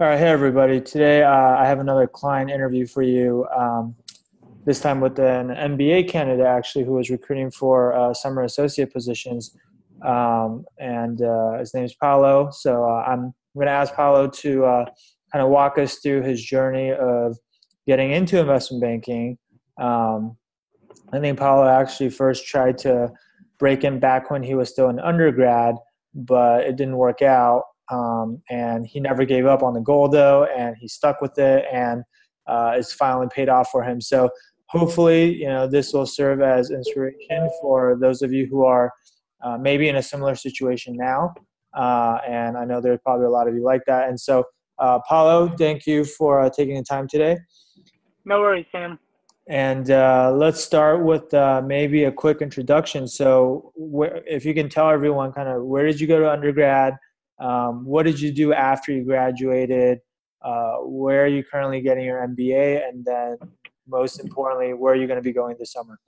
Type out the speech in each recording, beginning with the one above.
All right, hey everybody. Today uh, I have another client interview for you. Um, this time with an MBA candidate actually who was recruiting for uh, summer associate positions, um, and uh, his name is Paolo. So uh, I'm going to ask Paolo to uh, kind of walk us through his journey of getting into investment banking. Um, I think Paolo actually first tried to break in back when he was still an undergrad, but it didn't work out. Um, and he never gave up on the goal though, and he stuck with it, and uh, it's finally paid off for him. So hopefully, you know, this will serve as inspiration for those of you who are uh, maybe in a similar situation now. Uh, and I know there's probably a lot of you like that. And so, uh, Paolo, thank you for uh, taking the time today. No worries, Sam. And uh, let's start with uh, maybe a quick introduction. So, wh- if you can tell everyone kind of where did you go to undergrad? Um, what did you do after you graduated? Uh, where are you currently getting your MBA? And then, most importantly, where are you going to be going this summer?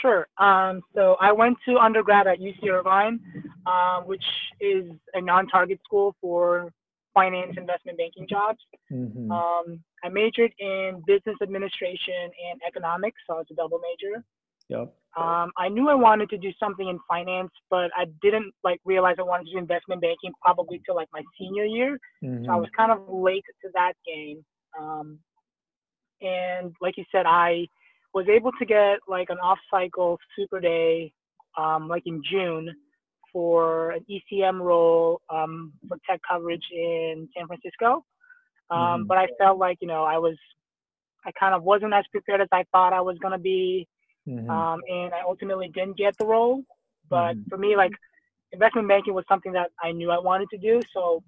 Sure. Um, so I went to undergrad at UC Irvine, uh, which is a non-target school for finance investment banking jobs. Mm-hmm. Um, I majored in business administration and economics, so it's a double major. Yep. Um, I knew I wanted to do something in finance, but I didn't like realize I wanted to do investment banking probably till like my senior year. Mm-hmm. So I mm-hmm. was kind of late to that game. Um, and like you said, I was able to get like an off-cycle super day, um, like in June, for an ECM role um, for tech coverage in San Francisco. Um, mm-hmm. But I felt like you know I was, I kind of wasn't as prepared as I thought I was gonna be mm-hmm. um, and I ultimately didn't get the role. But mm-hmm. for me, like investment banking was something that I knew I wanted to do. So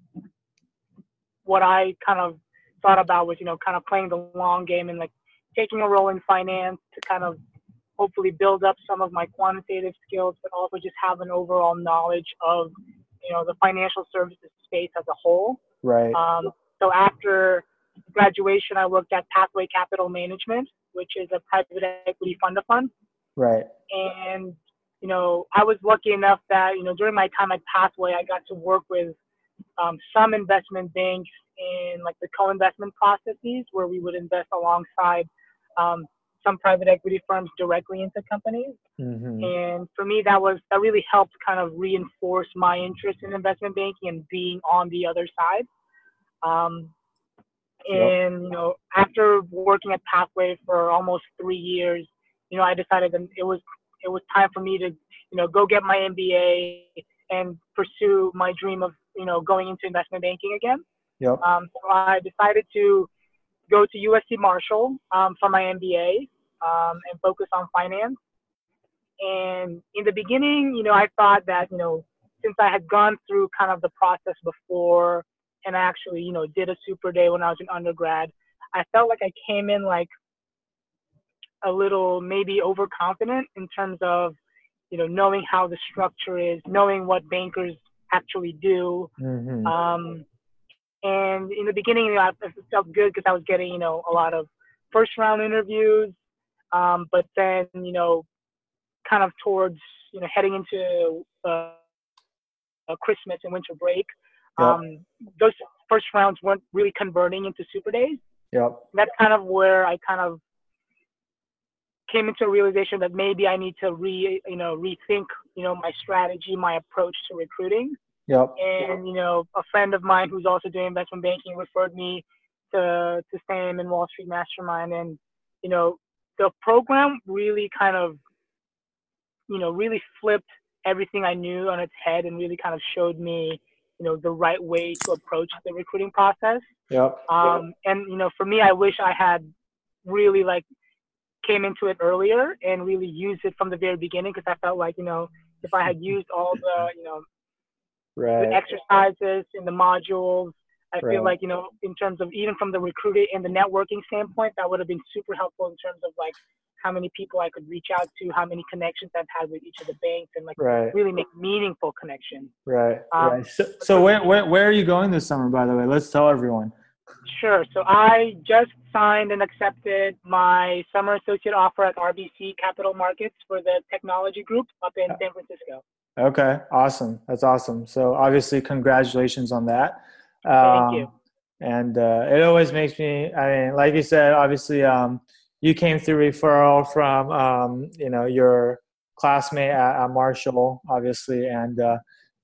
what I kind of thought about was, you know, kind of playing the long game and like taking a role in finance to kind of hopefully build up some of my quantitative skills, but also just have an overall knowledge of, you know, the financial services space as a whole. Right. Um, so after graduation, I worked at Pathway Capital Management, which is a private equity fund of fund. Right. And you know, I was lucky enough that you know during my time at Pathway, I got to work with um, some investment banks in like the co-investment processes where we would invest alongside um, some private equity firms directly into companies. Mm-hmm. And for me, that was that really helped kind of reinforce my interest in investment banking and being on the other side. Um, and yep. you know, after working at Pathway for almost three years, you know, I decided that it was it was time for me to, you know, go get my MBA and pursue my dream of, you know, going into investment banking again. Yep. Um, so I decided to go to USC Marshall um, for my MBA um, and focus on finance. And in the beginning, you know, I thought that, you know, since I had gone through kind of the process before and I actually, you know, did a super day when I was an undergrad, I felt like I came in like a little maybe overconfident in terms of, you know, knowing how the structure is, knowing what bankers actually do. Mm-hmm. Um, and in the beginning, you know, I felt good because I was getting, you know, a lot of first round interviews. Um, but then, you know, kind of towards, you know, heading into uh, Christmas and winter break, Yep. Um, those first rounds weren't really converting into super days. Yep. That's kind of where I kind of came into a realization that maybe I need to re, you know, rethink, you know, my strategy, my approach to recruiting. Yep. And you know, a friend of mine who's also doing investment banking referred me to to Sam and Wall Street Mastermind, and you know, the program really kind of, you know, really flipped everything I knew on its head and really kind of showed me you know the right way to approach the recruiting process. Yep. Um, and you know, for me, I wish I had really like came into it earlier and really used it from the very beginning because I felt like you know if I had used all the you know right. the exercises in the modules, I right. feel like you know in terms of even from the recruiting and the networking standpoint, that would have been super helpful in terms of like how many people I could reach out to, how many connections I've had with each of the banks, and like right. really make meaningful connections. Right. Um, right. So, so where, where where are you going this summer? By the way, let's tell everyone. Sure. So I just signed and accepted my summer associate offer at RBC Capital Markets for the technology group up in San Francisco. Okay, awesome. That's awesome. So obviously, congratulations on that. Um, Thank you. and uh, it always makes me. I mean, like you said, obviously, um, you came through referral from um, you know your classmate at, at Marshall, obviously, and uh,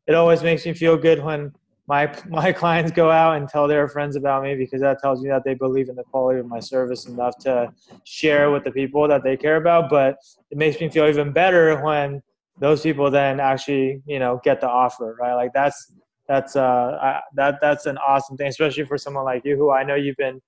it always makes me feel good when my my clients go out and tell their friends about me because that tells me that they believe in the quality of my service enough to share with the people that they care about. But it makes me feel even better when those people then actually you know get the offer, right? Like that's that's uh I, that that's an awesome thing, especially for someone like you who I know you've been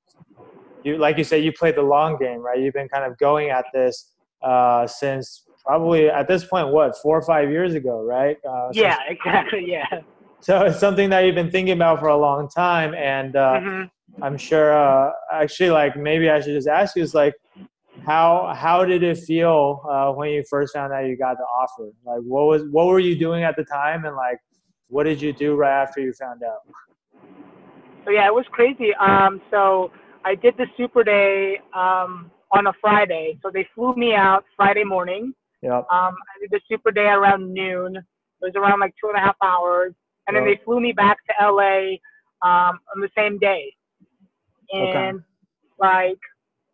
you like you said you played the long game, right? You've been kind of going at this uh, since probably at this point what four or five years ago, right? Uh, yeah, exactly. Yeah. So it's something that you've been thinking about for a long time, and uh, mm-hmm. I'm sure. Uh, actually, like maybe I should just ask you is like, how how did it feel uh, when you first found out you got the offer? Like, what was what were you doing at the time, and like, what did you do right after you found out? So yeah, it was crazy. Um, so I did the super day um, on a Friday. So they flew me out Friday morning. Yep. Um, I did the super day around noon. It was around like two and a half hours, and yep. then they flew me back to LA um, on the same day. And okay. like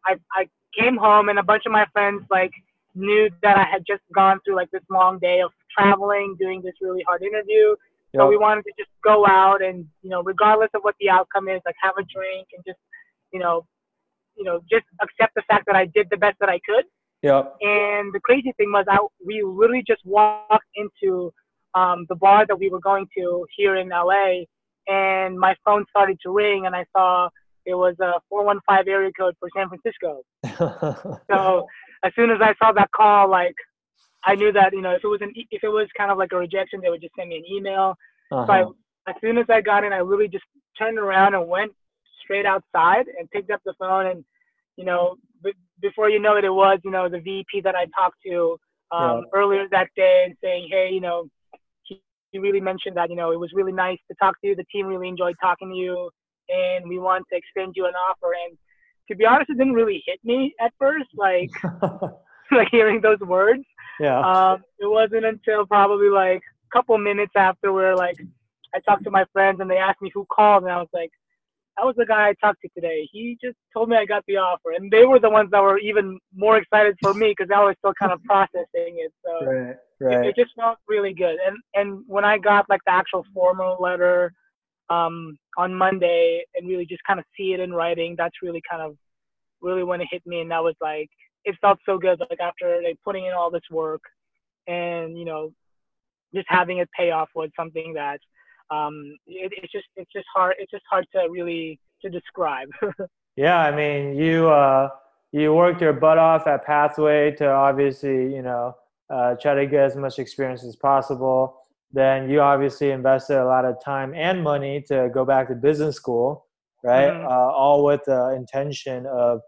I I came home, and a bunch of my friends like knew that I had just gone through like this long day of traveling, doing this really hard interview. Yep. So we wanted to just go out and you know, regardless of what the outcome is, like have a drink and just you know, you know, just accept the fact that I did the best that I could. Yeah. And the crazy thing was, I we literally just walked into um, the bar that we were going to here in LA, and my phone started to ring, and I saw it was a 415 area code for San Francisco. so as soon as I saw that call, like I knew that you know if it was an if it was kind of like a rejection, they would just send me an email. Uh-huh. So I, uh-huh. as soon as I got in, I literally just turned around and went straight outside and picked up the phone and you know b- before you know it it was you know the vp that i talked to um, yeah. earlier that day and saying hey you know he, he really mentioned that you know it was really nice to talk to you. The team really enjoyed talking to you and we want to extend you an offer. And to be honest it didn't really hit me at first like like hearing those words. Yeah. Um, it wasn't until probably like a couple minutes after where like i talked to my friends and they asked me who called and i was like that was the guy I talked to today. He just told me I got the offer, and they were the ones that were even more excited for me because I was still kind of processing it. So right, right. It, it, just felt really good. And and when I got like the actual formal letter um, on Monday and really just kind of see it in writing, that's really kind of really when it hit me, and that was like it felt so good. Like after like putting in all this work, and you know, just having it pay off was something that um, it, it's just it's just hard it's just hard to really to describe. yeah, I mean you uh, you worked your butt off at Pathway to obviously you know uh, try to get as much experience as possible. Then you obviously invested a lot of time and money to go back to business school, right? Mm-hmm. Uh, all with the intention of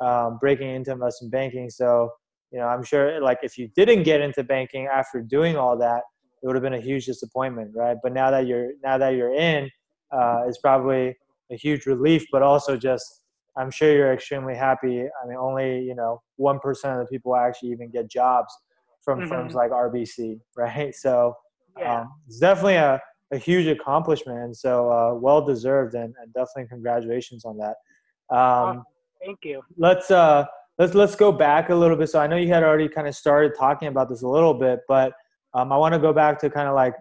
um, breaking into investment banking. So you know, I'm sure like if you didn't get into banking after doing all that, it would have been a huge disappointment, right? But now that you're now that you're in, uh, it's probably a huge relief, but also just I'm sure you're extremely happy. I mean, only you know one percent of the people actually even get jobs from mm-hmm. firms like RBC, right? So yeah. um, it's definitely a, a huge accomplishment, and so uh, well deserved, and, and, definitely congratulations on that. Um, thank you. Let's uh, let's let's go back a little bit. So I know you had already kind of started talking about this a little bit, but um, I want to go back to kind of like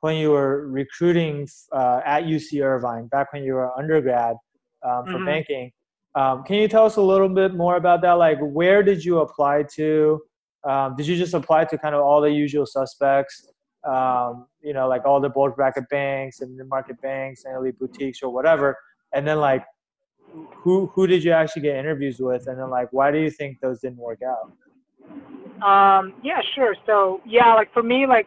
when you were recruiting uh, at UC Irvine, back when you were undergrad um, for mm-hmm. banking. Um, can you tell us a little bit more about that? Like, where did you apply to? Um, did you just apply to kind of all the usual suspects? Um, you know, like all the bulge bracket banks and the market banks and elite boutiques or whatever. And then like, who who did you actually get interviews with? And then like, why do you think those didn't work out? Um, yeah, sure. So yeah, like for me, like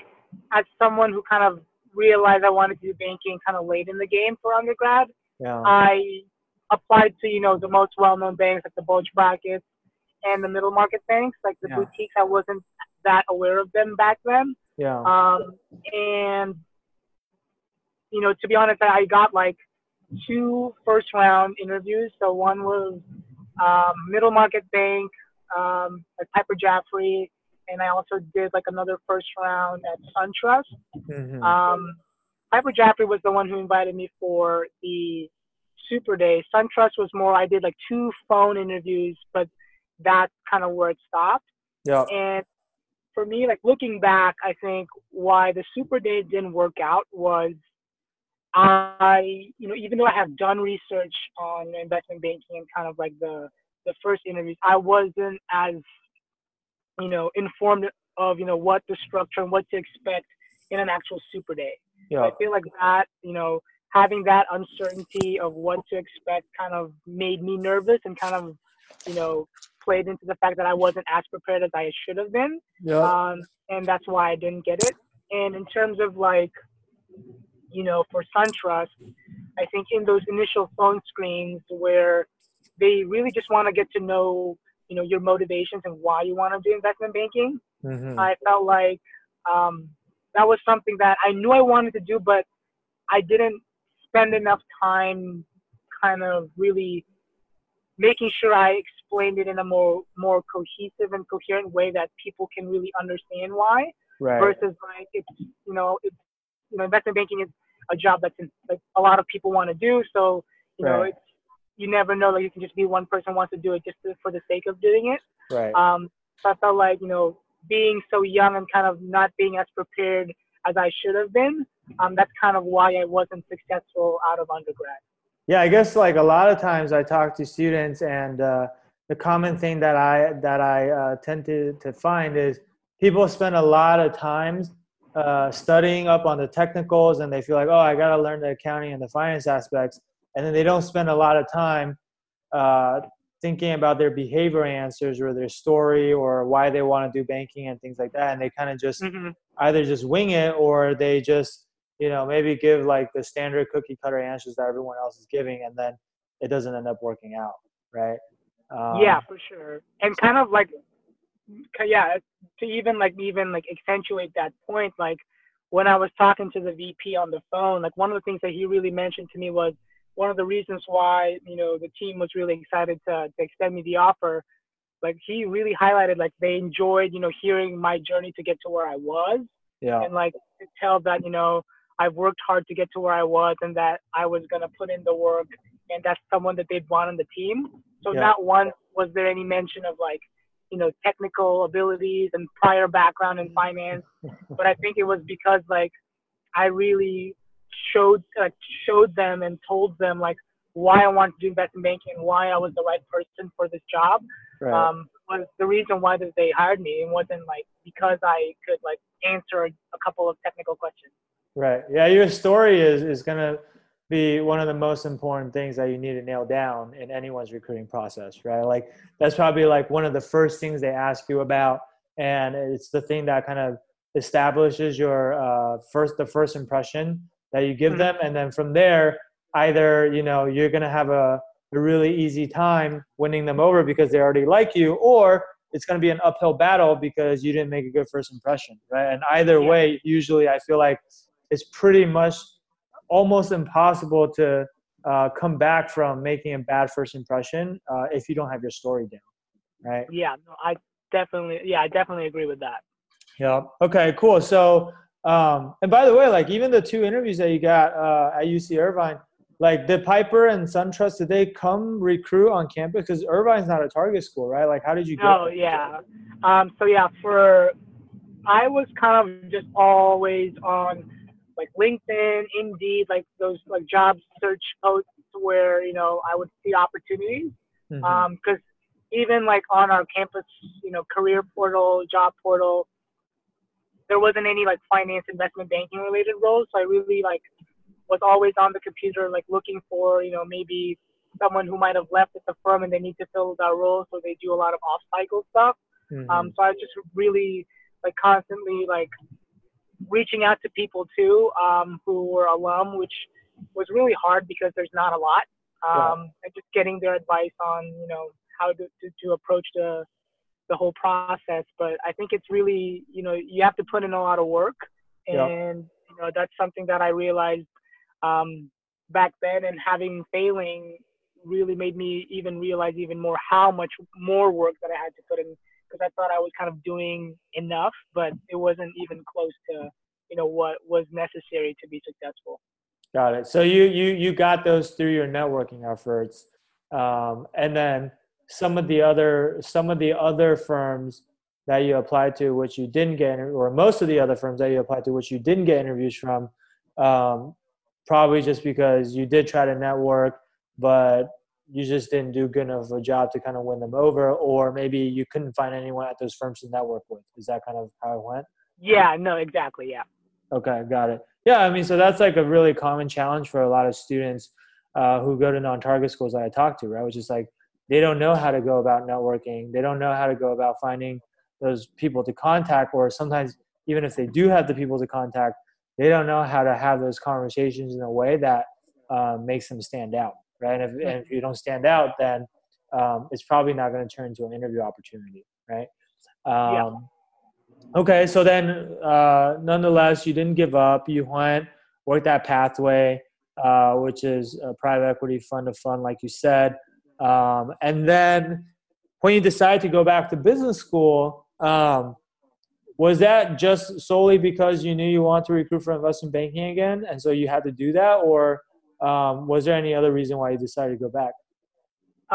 as someone who kind of realized I wanted to do banking kind of late in the game for undergrad, yeah. I applied to you know the most well-known banks like the bulge brackets and the middle market banks, like the yeah. boutiques. I wasn't that aware of them back then. Yeah. Um, and you know, to be honest, I got like two first round interviews. So one was um, middle market bank um, like Piper Jaffray, and I also did like another first round at SunTrust. Mm-hmm. Um, Piper Jaffray was the one who invited me for the Super Day. SunTrust was more. I did like two phone interviews, but that's kind of where it stopped. Yeah. And for me, like looking back, I think why the Super Day didn't work out was I, you know, even though I have done research on investment banking and kind of like the the first interviews, I wasn't as, you know, informed of you know what the structure and what to expect in an actual Super Day. Yeah. I feel like that, you know, having that uncertainty of what to expect kind of made me nervous and kind of, you know, played into the fact that I wasn't as prepared as I should have been. Yeah. Um, and that's why I didn't get it. And in terms of like, you know, for SunTrust, I think in those initial phone screens where they really just want to get to know, you know, your motivations and why you want to do investment banking, mm-hmm. I felt like um, that was something that I knew I wanted to do, but I didn't spend enough time kind of really making sure I explained it in a more more cohesive and coherent way that people can really understand why. Right. Versus like it's you know it's you know investment banking is a job that's in, like a lot of people want to do. So you know it's you never know like you can just be one person wants to do it just to, for the sake of doing it. Right. Um, so I felt like, you know, being so young and kind of not being as prepared as I should have been, um, that's kind of why I wasn't successful out of undergrad. Yeah, I guess like a lot of times I talk to students, and uh, the common thing that I that I uh, tend to to find is people spend a lot of times uh, studying up on the technicals, and they feel like, oh, I got to learn the accounting and the finance aspects, and then they don't spend a lot of time uh, thinking about their behavior answers or their story or why they want to do banking and things like that, and they kind of just Mm-hmm. either just wing it or they just you know maybe give like the standard cookie cutter answers that everyone else is giving and then it doesn't end up working out right um, yeah, for sure. And kind of like, yeah, to even like even like accentuate that point, like when I was talking to the VP on the phone, like one of the things that he really mentioned to me was one of the reasons why you know the team was really excited to, to extend me the offer. Like he really highlighted like they enjoyed you know hearing my journey to get to where I was, yeah and like to tell that you know I've worked hard to get to where I was and that I was gonna put in the work and that's someone that they'd want on the team. So Yeah. not once was there any mention of like, you know, technical abilities and prior background in finance, but I think it was because like I really showed like showed them and told them like why I wanted to do investment banking and why I was the right person for this job right um, was the reason why they hired me. It wasn't like because I could like answer a couple of technical questions. right yeah your story is is going to be one of the most important things that you need to nail down in anyone's recruiting process right like that's probably like one of the first things they ask you about and it's the thing that kind of establishes your uh, first the first impression that you give Mhm. them and then from there either you know you're going to have a, a really easy time winning them over because they already like you or it's going to be an uphill battle because you didn't make a good first impression right and either Yeah. way usually i feel like it's pretty much almost impossible to uh, come back from making a bad first impression uh, if you don't have your story down right Yeah, no, I definitely, yeah, I definitely agree with that. yeah okay cool so um, and by the way like even the two interviews that you got uh, at uc irvine like did piper and suntrust did they come recruit on campus because irvine's not a target school right like how did you get Oh there? yeah. Um, so yeah, for I was kind of just always on like LinkedIn, Indeed, like those like job search posts where you know I would see opportunities. Mhm. Um, because even like on our campus, you know, career portal, job portal, there wasn't any like finance investment banking related roles. So I really like was always on the computer, like looking for, you know, maybe someone who might have left at the firm and they need to fill that role. So they do a lot of off cycle stuff. Mhm. Um, so I was just really like constantly like reaching out to people too um, who were alum, which was really hard because there's not a lot. Um, And just getting their advice on you know how to, to, to approach the the whole process. But I think it's really you know you have to put in a lot of work, Yeah. and you know that's something that I realized um, back then. And having failing really made me even realize even more how much more work that I had to put in because I thought I was kind of doing enough, but it wasn't even close to you know what was necessary to be successful. Got it. So you you you got those through your networking efforts, um, and then some of the other some of the other firms that you applied to, which you didn't get, or most of the other firms that you applied to, which you didn't get interviews from, um, probably just because you did try to network, but you just didn't do good enough of a job to kind of win them over, or maybe you couldn't find anyone at those firms to network with. Is that kind of how it went? Yeah. No. Exactly. Yeah. Okay. Got it. Yeah. I mean, so that's like a really common challenge for a lot of students uh, who go to non-target schools that I talk to, right? Which is like they don't know how to go about networking. They don't know how to go about finding those people to contact, or sometimes even if they do have the people to contact, they don't know how to have those conversations in a way that uh, makes them stand out, right? And if, and if, you don't stand out, then um, it's probably not going to turn into an interview opportunity, right? Um, yeah. Okay, so then, uh, nonetheless, you didn't give up. You went, worked that pathway, uh, which is a private equity fund of fund, like you said. Um, and then, when you decided to go back to business school, um, was that just solely because you knew you wanted to recruit for investment banking again, and so you had to do that, or um, was there any other reason why you decided to go back?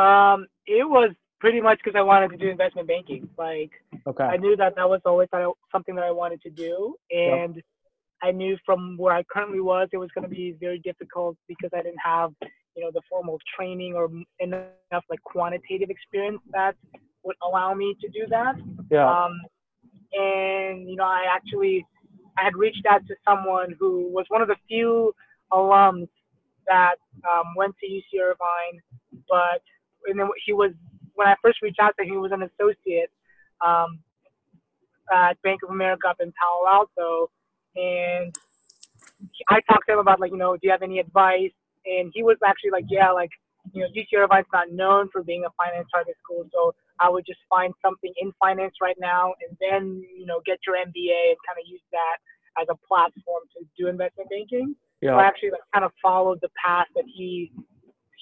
Um, it was pretty much because I wanted to do investment banking. Like, okay. I knew that that was always something that I wanted to do, and yep. I knew from where I currently was, it was going to be very difficult because I didn't have, you know, the formal training or enough like quantitative experience that would allow me to do that. Yeah. Um, and you know, I actually I had reached out to someone who was one of the few alums that um, went to UC Irvine, but and then he was when I first reached out to him, he was an associate um, at Bank of America up in Palo Alto, and I talked to him about like you know, do you have any advice? And he was actually like, yeah, like you know, UC Irvine's not known for being a finance target school, so I would just find something in finance right now and then, you know, get your MBA and kind of use that as a platform to do investment banking. Yeah. So I actually like, kind of followed the path that he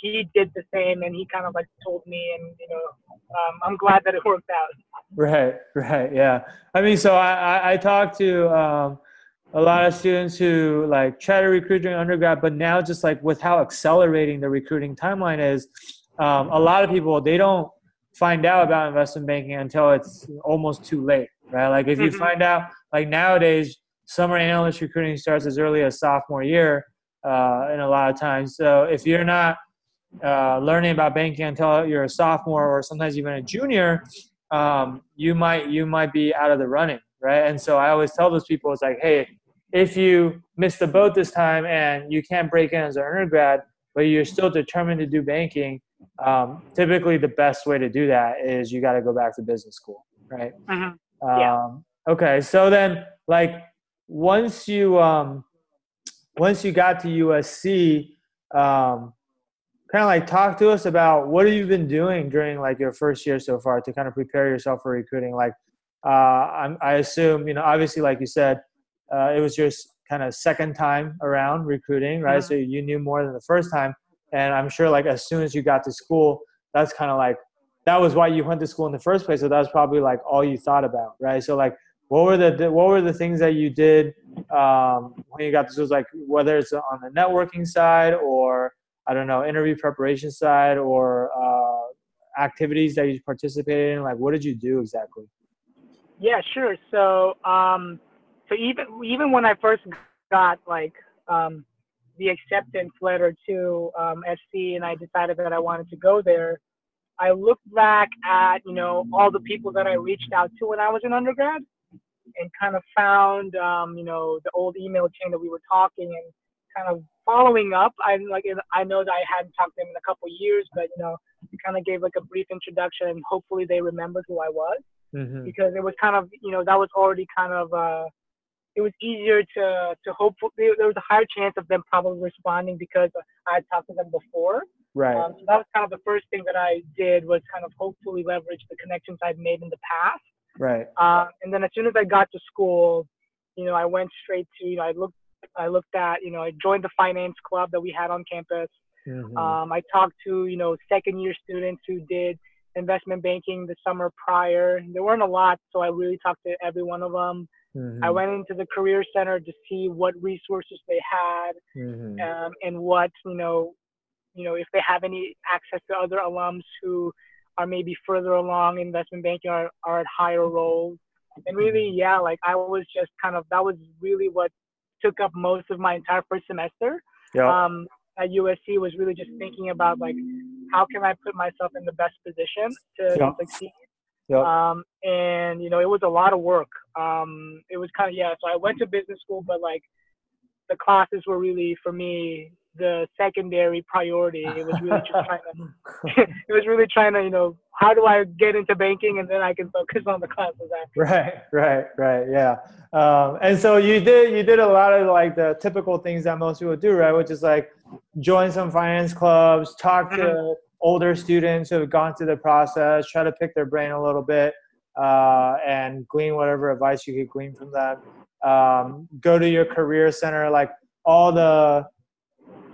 he did the same and he kind of like told me and you know um, i'm glad that it worked out right right yeah i mean so i i, I talked to um, a lot of students who like try to recruit during undergrad but now just like with how accelerating the recruiting timeline is um, a lot of people they don't find out about investment banking until it's almost too late, right? Like if you mm-hmm. find out, like nowadays, summer analyst recruiting starts as early as sophomore year, uh, in a lot of times. So if you're not uh, learning about banking until you're a sophomore or sometimes even a junior, um, you might you might be out of the running, right? And so I always tell those people, it's like, hey, if you miss the boat this time and you can't break in as an undergrad, but you're still determined to do banking, um, typically the best way to do that is you got to go back to business school, right? Mm-hmm. Yeah. Um, okay, so then like once you um, once you got to USC, um, kind of like talk to us about what have you been doing during like your first year so far to kind of prepare yourself for recruiting. Like uh, I'm, I assume you know obviously like you said, uh, it was your kind of second time around recruiting, right? Mm-hmm. So you knew more than the first time and I'm sure like as soon as you got to school, that's kind of like that was why you went to school in the first place. So that was probably like all you thought about, right? So like, what were the what were the things that you did um, when you got to school? Like whether it's on the networking side or I don't know interview preparation side or uh, activities that you participated in. Like, what did you do exactly? Yeah, sure. So, um, so even even when I first got like um, the acceptance letter to um, SC and I decided that I wanted to go there, I looked back at, you know, all the people that I reached out to when I was in undergrad and kind of found, um, you know, the old email chain that we were talking and kind of following up. I like, I know that I hadn't talked to them in a couple years, but, you know, I kind of gave like a brief introduction and hopefully they remembered who I was mm-hmm. because it was kind of, you know, that was already kind of, uh, it was easier to to hope there was a higher chance of them probably responding because I had talked to them before. Right. Um, so that was kind of the first thing that I did was kind of hopefully leverage the connections I'd made in the past. Right. Uh, and then as soon as I got to school, you know, I went straight to you know I looked I looked at you know I joined the finance club that we had on campus. Mm-hmm. Um, I talked to you know second year students who did investment banking the summer prior. There weren't a lot, so I really talked to every one of them. Mm-hmm. I went into the career center to see what resources they had mm-hmm. um, and what you know, you know, if they have any access to other alums who are maybe further along investment banking or are at higher roles. And really, mm-hmm. yeah, like I was just kind of that was really what took up most of my entire first semester. Yeah. Um, at USC was really just thinking about like how can I put myself in the best position to yeah. succeed. Yep. Um, and you know, it was a lot of work. Um, it was kind of yeah. So I went to business school, but like the classes were really for me the secondary priority. It was really trying to. it was really trying to you know how do I get into banking and then I can focus on the classes after. Right, right, right. Yeah. Um, and so you did you did a lot of like the typical things that most people do, right? Which is like join some finance clubs, talk to mm-hmm. older students who have gone through the process, try to pick their brain a little bit, uh, and glean whatever advice you could glean from them. Um, go to your career center, like all the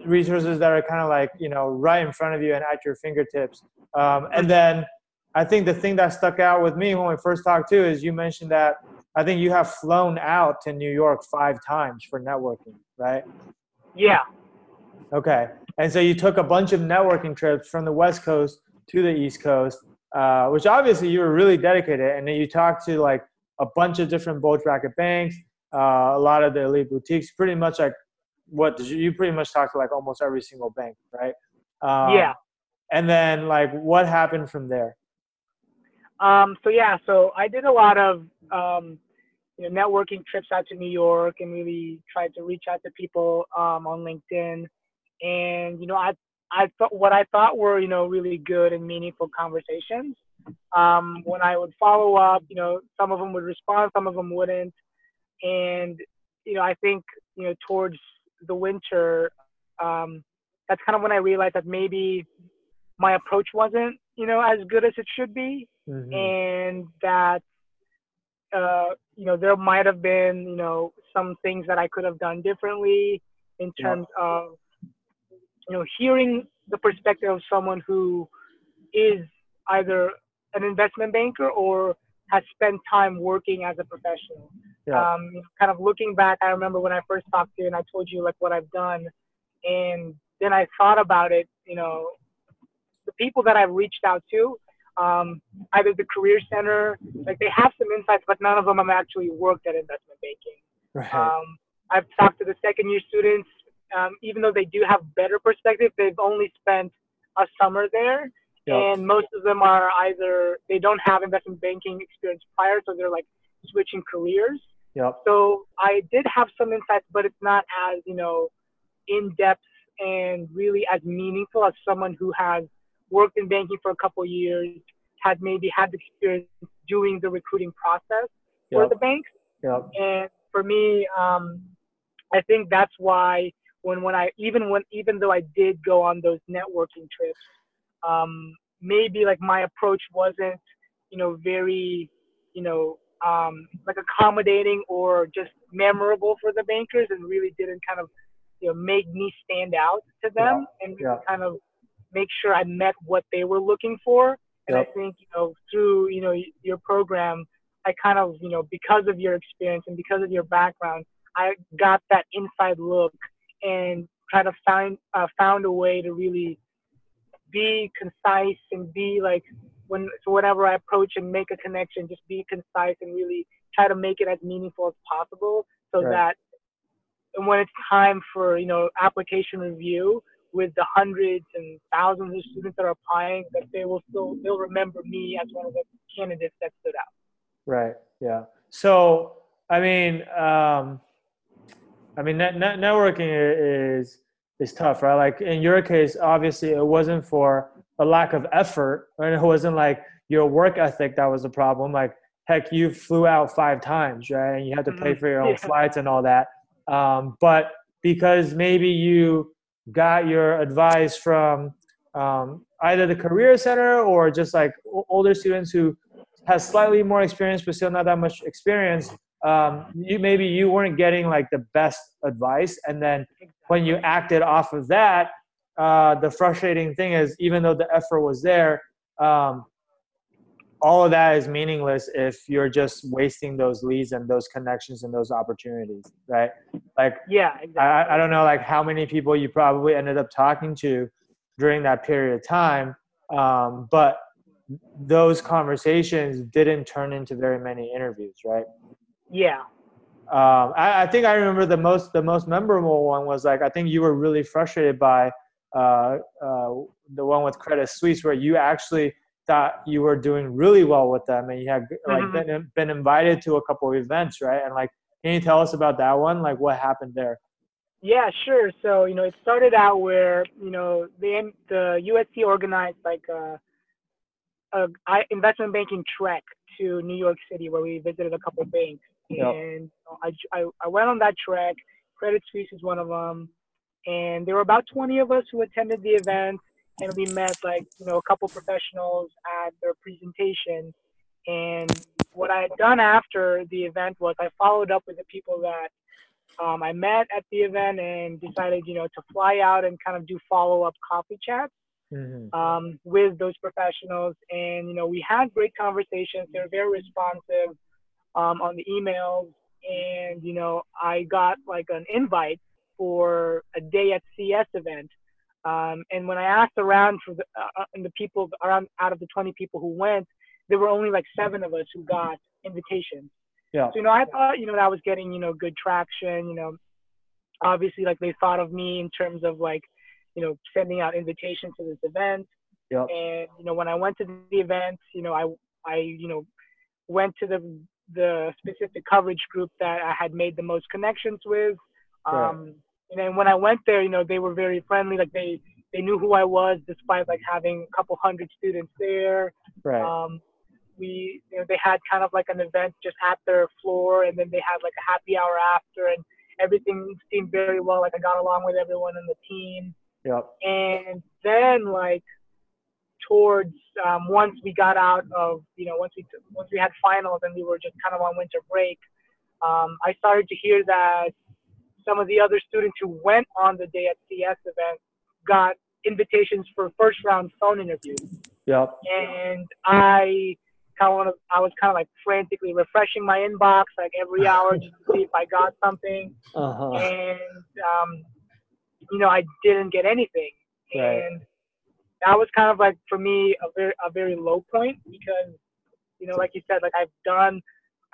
resources that are kind of like you know right in front of you and at your fingertips. Um, and then i think the thing that stuck out with me when we first talked to is you mentioned that i think you have flown out to new york five times for networking right? Yeah. Okay. And so you took a bunch of networking trips from the west coast to the east coast uh, which obviously you were really dedicated and then you talked to like a bunch of different bulge bracket banks uh, a lot of the elite boutiques pretty much like what did you, you pretty much talked to like almost every single bank, right? Um, yeah. And then like what happened from there? Um, so yeah, so I did a lot of um, you know networking trips out to New York and really tried to reach out to people um, on LinkedIn. And you know, I I thought what I thought were you know really good and meaningful conversations. Um, when I would follow up, you know, some of them would respond, some of them wouldn't. And you know, I think you know towards the winter, um, that's kind of when I realized that maybe my approach wasn't, you know, as good as it should be, mm-hmm. and that, uh, you know, there might have been, you know, some things that I could have done differently in terms yeah. of, you know, hearing the perspective of someone who is either an investment banker or has spent time working as a professional. Yeah. Um, kind of looking back, I remember when I first talked to you and I told you like what I've done, and then I thought about it. You know, the people that I've reached out to, um, either the career center, like they have some insights, but none of them have actually worked at investment banking. Right. Um, I've talked to the second year students, um, even though they do have better perspective, they've only spent a summer there. Yep. And most of them are either they don't have investment banking experience prior, so they're like switching careers. Yep. So I did have some insights, but it's not as you know in depth and really as meaningful as someone who has worked in banking for a couple years, had maybe had the experience doing the recruiting process yep. for the banks. Yep. And for me, um, I think that's why when when I even when even though I did go on those networking trips, um, maybe like my approach wasn't you know very you know um, like accommodating or just memorable for the bankers and really didn't kind of you know make me stand out to them yeah. and yeah. kind of make sure I met what they were looking for. And yep. I think you know through you know your program, I kind of you know because of your experience and because of your background, I got that inside look and kind of find uh, found a way to really be concise and be like when so whenever I approach and make a connection, just be concise and really try to make it as meaningful as possible, so right. that and when it's time for you know application review with the hundreds and thousands of students that are applying, that they will still they'll remember me as one of the candidates that stood out. Right. Yeah. So I mean, um, I mean, net, net, networking is is tough, right? Like in your case, obviously, it wasn't for a lack of effort, right? It wasn't like your work ethic that was the problem. Like, heck, you flew out five times, right? And you had to pay mm-hmm. for your own yeah. flights and all that. Um, but because maybe you got your advice from um, either the career center or just like older students who has slightly more experience but still not that much experience um, you maybe you weren't getting like the best advice and then when you acted off of that uh, the frustrating thing is even though the effort was there um, all of that is meaningless if you're just wasting those leads and those connections and those opportunities, right? Like, yeah, exactly. I, I don't know, like how many people you probably ended up talking to during that period of time, um, but those conversations didn't turn into very many interviews, right? Yeah. Um, I, I, think I remember the most the most memorable one was like I think you were really frustrated by uh, uh, the one with Credit Suisse where you actually thought you were doing really well with them and you had like mm-hmm. been, been invited to a couple of events right? And like can you tell us about that one? Like what happened there? Yeah sure. So you know it started out where you know the the usc organized like a, a investment banking trek to new york city where we visited a couple banks yep. and I, I, I went on that track. credit suisse is one of them and there were about 20 of us who attended the event and we met like you know a couple professionals at their presentation and what i had done after the event was i followed up with the people that um, i met at the event and decided you know to fly out and kind of do follow-up coffee chats mm-hmm. um, with those professionals and you know we had great conversations they were very responsive um, on the emails and you know i got like an invite for a day at cs event um, and when I asked around for the, uh, uh the people around out of the 20 people who went, there were only like seven of us who got invitations. Yeah. So, you know, I thought, you know, that I was getting, you know, good traction, you know, obviously like they thought of me in terms of like, you know, sending out invitations to this event. Yeah. And, you know, when I went to the event, you know, I, I, you know, went to the, the specific coverage group that I had made the most connections with. Um, right and then when I went there, you know, they were very friendly. Like they they knew who I was, despite like having a couple hundred students there. Right. Um, we you know they had kind of like an event just at their floor, and then they had like a happy hour after, and everything seemed very well. Like I got along with everyone in the team. Yep. And then like towards um, once we got out of you know once we once we had finals and we were just kind of on winter break, um, I started to hear that some of the other students who went on the day at CS event got invitations for first round phone interviews. Yep. And I kind of I was kind of like frantically refreshing my inbox like every hour just to see if I got something. Uh-huh. And um, you know I didn't get anything. Right. And that was kind of like for me a very a very low point because you know like you said like I've done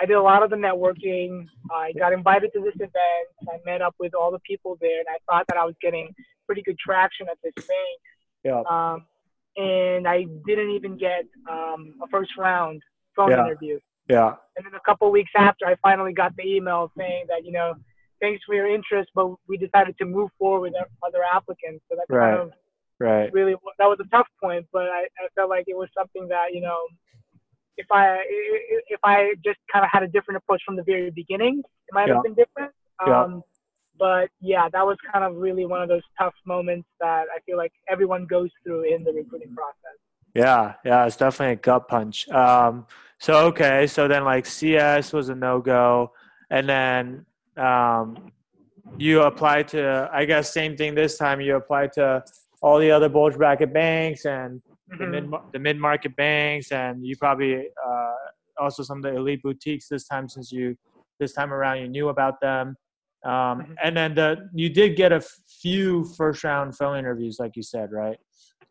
I did a lot of the networking. I got invited to this event. I met up with all the people there, and I thought that I was getting pretty good traction at this bank. Yeah. Um, and I didn't even get um, a first round phone yeah. interview. Yeah. And then a couple weeks after, I finally got the email saying that you know, thanks for your interest, but we decided to move forward with other applicants. So that right. kind of right. really that was a tough point, but I, I felt like it was something that you know if I if I just kind of had a different approach from the very beginning, it might yeah. have been different. Yeah. Um, but yeah, that was kind of really one of those tough moments that I feel like everyone goes through in the recruiting process. Yeah, yeah, it's definitely a gut punch. Um, so okay, so then like CS was a no go, and then um, you applied to, I guess, same thing this time. You applied to all the other bulge bracket banks and mm-hmm. the mid the mid market banks, and you probably uh, also some of the elite boutiques this time since you this time around you knew about them. Um, mm-hmm. And then the you did get a few first round phone interviews, like you said, right?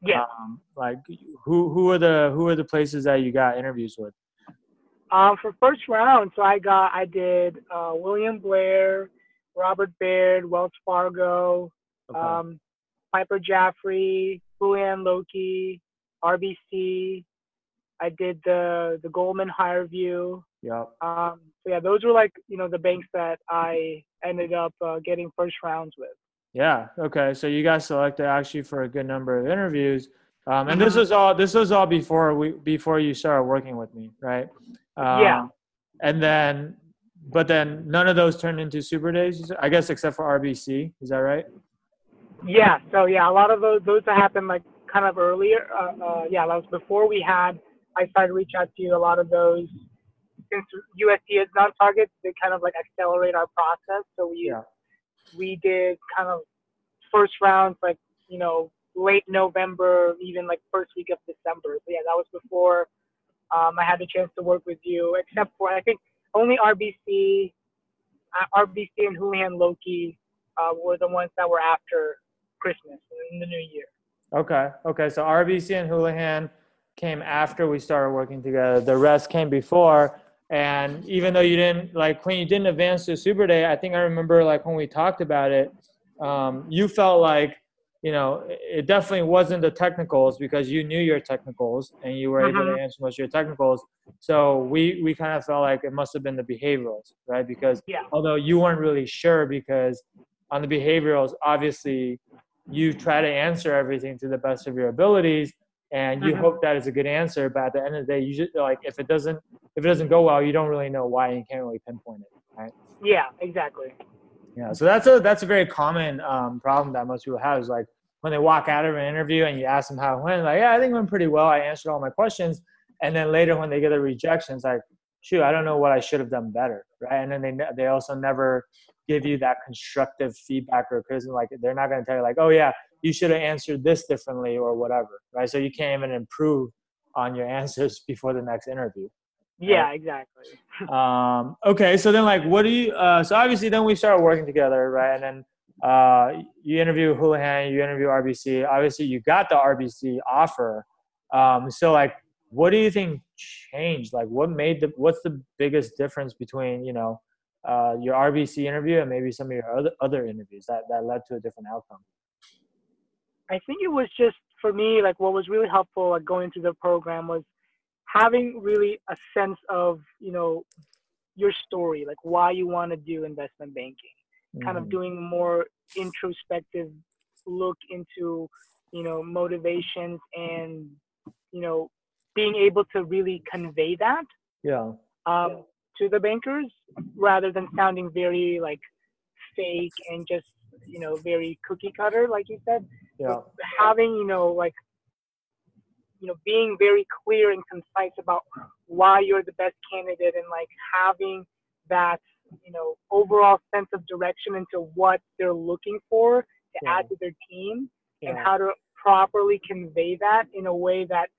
Yeah. Um, like who who are the who are the places that you got interviews with? Um, for first round, so I got I did uh, William Blair, Robert Baird, Wells Fargo, okay. um, Piper Jaffray, Houlihan Lokey, RBC. I did the the Goldman HireVue. Yeah. Um, so yeah, those were like you know the banks that I ended up uh, getting first rounds with. Yeah. Okay. So you got selected actually for a good number of interviews, um, and this mm-hmm. was all this was all before we before you started working with me, right? Um, yeah. And then, but then none of those turned into super days. I guess except for RBC. Is that right? Yeah. So yeah, a lot of those those that happened like kind of earlier. Uh, uh, yeah, that was before we had. I started to reach out to you. A lot of those, since USC is non-targets, they kind of like accelerate our process. So we yeah. we did kind of first rounds like you know late November, even like first week of December. So yeah, that was before um, I had the chance to work with you, except for I think only RBC, uh, RBC and Houlihan Lokey uh, were the ones that were after Christmas in the new year. Okay. Okay. So RBC and Houlihan came after we started working together. The rest came before. And even though you didn't like when you didn't advance to Super Day, I think I remember like when we talked about it, um, you felt like you know it definitely wasn't the technicals because you knew your technicals and you were able to mm-hmm. answer most of your technicals. So we we kind of felt like it must have been the behaviorals, right? Because yeah. although you weren't really sure because on the behaviorals, obviously you try to answer everything to the best of your abilities and you mm-hmm. hope that is a good answer but at the end of the day you just like if it doesn't if it doesn't go well you don't really know why and you can't really pinpoint it right? Yeah exactly. Yeah so that's a that's a very common um, problem that most people have is like when they walk out of an interview and you ask them how it went like yeah i think it went pretty well. I answered all my questions. And then later when they get a rejection it's like shoot i don't know what i should have done better right? And then they they also never give you that constructive feedback or criticism. Like they're not going to tell you like, oh yeah, you should have answered this differently or whatever, right? So you can't even improve on your answers before the next interview. Yeah, right? exactly. um, okay, so then like, what do you? Uh, so obviously, then we started working together, right? And then uh, you interview Houlihan, you interview RBC. Obviously, you got the RBC offer. Um, so like, what do you think changed? Like, what made the? What's the biggest difference between you know? Uh, your RBC interview and maybe some of your other other interviews that that led to a different outcome? I think it was just for me like what was really helpful like going through the program was having really a sense of you know your story like why you want to do investment banking mm-hmm. kind of mm-hmm. doing more introspective look into you know motivations and you know being able to really convey that yeah um, to the bankers rather than sounding very like fake and just you know very cookie cutter like you said yeah. having you know like you know being very clear and concise about why you're the best candidate and like having that you know overall sense of direction into what they're looking for to yeah. add to their team yeah. and how to properly convey that in a way that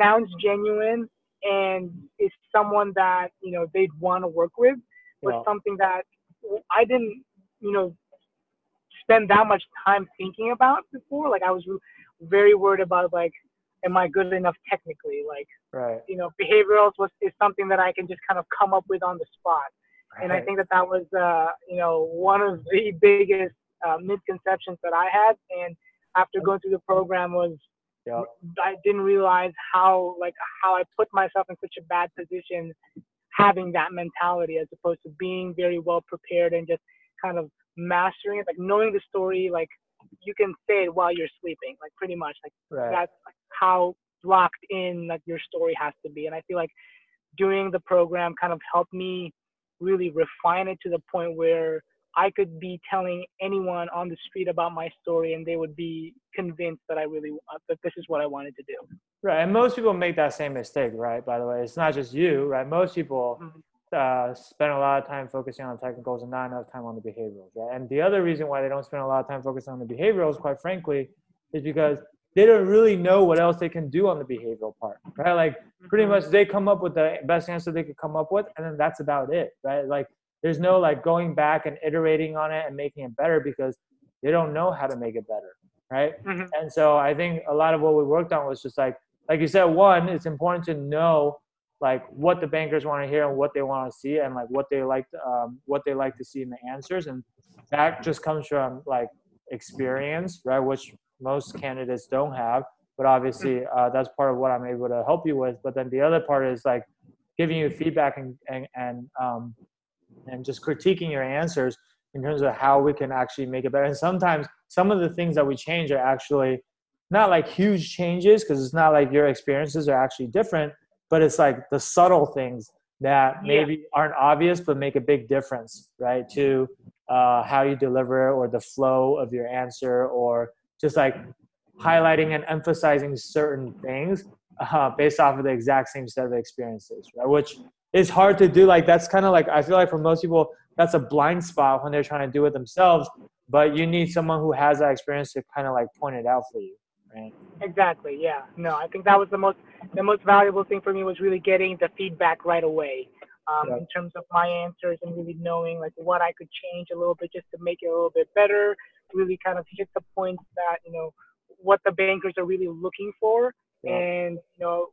sounds genuine and is someone that you know they'd want to work with was yeah. something that I didn't you know spend that much time thinking about before. Like I was very worried about like, am I good enough technically? Like, right. you know, behaviorals was is something that I can just kind of come up with on the spot. Right. And I think that that was uh, you know one of the biggest uh, misconceptions that I had. And after going through the program was yeah. I didn't realize how like how I put myself in such a bad position having that mentality as opposed to being very well prepared and just kind of mastering it, like knowing the story, like you can say it while you're sleeping, like pretty much, like right. that's like how locked in like your story has to be. And I feel like doing the program kind of helped me really refine it to the point where I could be telling anyone on the street about my story and they would be convinced that I really uh, that this is what I wanted to do. Right, and most people make that same mistake, right? By the way, it's not just you, right? Most people mm-hmm. uh, spend a lot of time focusing on technicals and not enough time on the behaviorals, right? And the other reason why they don't spend a lot of time focusing on the behaviorals, quite frankly, is because they don't really know what else they can do on the behavioral part, right? Like pretty mm-hmm. much they come up with the best answer they could come up with, and then that's about it, right? Like there's no like going back and iterating on it and making it better because they don't know how to make it better right mm-hmm. and so i think a lot of what we worked on was just like like you said one it's important to know like what the bankers want to hear and what they want to see and like what they like to, um, what they like to see in the answers and that just comes from like experience right which most candidates don't have but obviously mm-hmm. uh, that's part of what i'm able to help you with but then the other part is like giving you feedback and and, and um, and just critiquing your answers in terms of how we can actually make it better. And sometimes some of the things that we change are actually not like huge changes because it's not like your experiences are actually different, but it's like the subtle things that maybe yeah. aren't obvious but make a big difference, right? To uh, how you deliver or the flow of your answer or just like highlighting and emphasizing certain things uh, based off of the exact same set of experiences, right? Which is hard to do. Like that's kind of like I feel like for most people that's a blind spot when they're trying to do it themselves. But you need someone who has that experience to kind of like point it out for you. right? Exactly. Yeah. No, I think that was the most the most valuable thing for me was really getting the feedback right away. Um, in terms of my answers and really knowing like what I could change a little bit just to make it a little bit better, really kind of hit the points that, you know, what the bankers are really looking for. And, you know,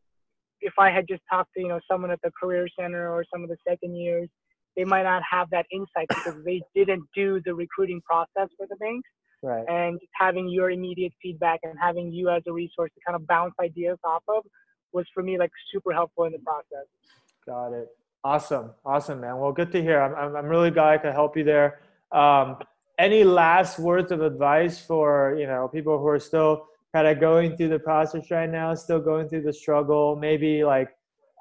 if I had just talked to, you know, someone at the career center or some of the second years, they might not have that insight because they didn't do the recruiting process for the banks. Right. And having your immediate feedback and having you as a resource to kind of bounce ideas off of was for me like super helpful in the process. Got it. Awesome. Awesome, man. Well, good to hear. I'm, I'm, I'm really glad I could help you there. Um, any last words of advice for, you know, people who are still kind of going through the process right now, still going through the struggle, maybe like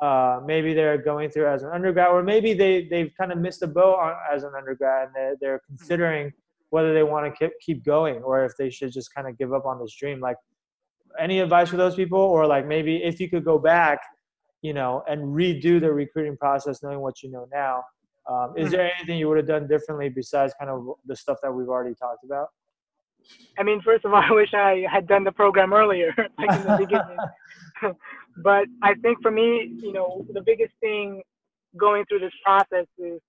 uh, maybe they're going through as an undergrad, or maybe they they've kind of missed a boat on, as an undergrad and they're, they're considering whether they want to keep keep going or if they should just kind of give up on this dream. Like, any advice for those people, or like maybe if you could go back, you know, and redo the recruiting process, knowing what you know now. Um, is there anything you would have done differently besides kind of the stuff that we've already talked about? I mean, first of all, I wish I had done the program earlier, like in the beginning. but I think for me, you know, the biggest thing going through this process is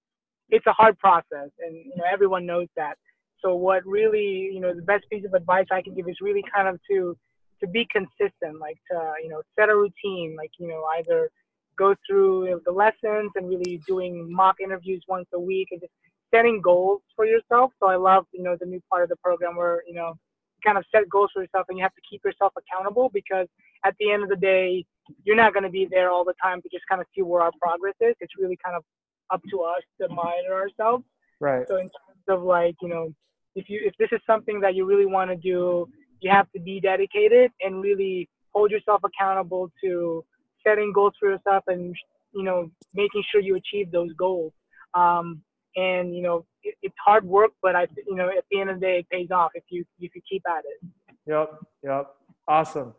it's a hard process, and you know everyone knows that. So what really, you know, the best piece of advice I can give is really kind of to to be consistent, like to you know set a routine, like you know either go through the lessons and really doing mock interviews once a week and just setting goals for yourself. So I love, you know, the new part of the program where, you know, you kind of set goals for yourself and you have to keep yourself accountable because at the end of the day, you're not going to be there all the time to just kind of see where our progress is. It's really kind of up to us to monitor ourselves. Right. So in terms of like, you know, if you if this is something that you really want to do, you have to be dedicated and really hold yourself accountable to setting goals for yourself and you know making sure you achieve those goals. Um, and you know it, it's hard work, but I you know at the end of the day it pays off if you if you keep at it. Yep, yep, awesome.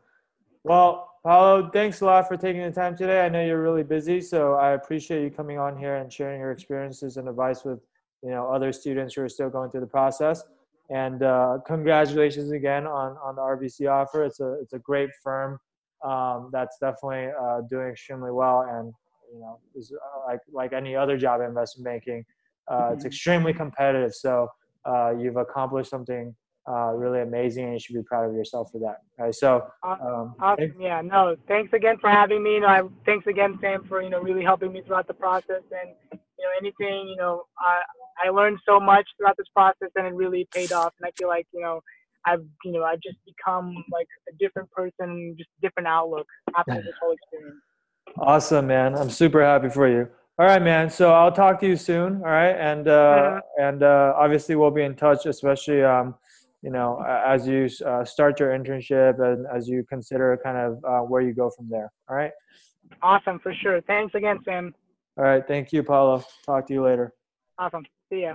Well, Paolo, thanks a lot for taking the time today. I know you're really busy, so I appreciate you coming on here and sharing your experiences and advice with you know other students who are still going through the process. And uh, congratulations again on on the RBC offer. It's a it's a great firm um, that's definitely uh, doing extremely well, and you know is uh, like like any other job in investment banking uh, it's mm-hmm. extremely competitive. So uh, you've accomplished something uh, really amazing, and you should be proud of yourself for that. Right. So um, awesome. Yeah. No. Thanks again for having me. You know, I, thanks again, Sam, for you know really helping me throughout the process. And you know, anything you know, I I learned so much throughout this process, and it really paid off. And I feel like you know. I've you know I've just become like a different person, just different outlook after this whole experience. Awesome, man! I'm super happy for you. All right, man. So I'll talk to you soon. All right, and uh, and uh, obviously we'll be in touch, especially um, you know as you uh, start your internship and as you consider kind of uh, where you go from there. All right. Awesome, for sure. Thanks again, Sam. All right. Thank you, Paolo. Talk to you later. Awesome. See ya.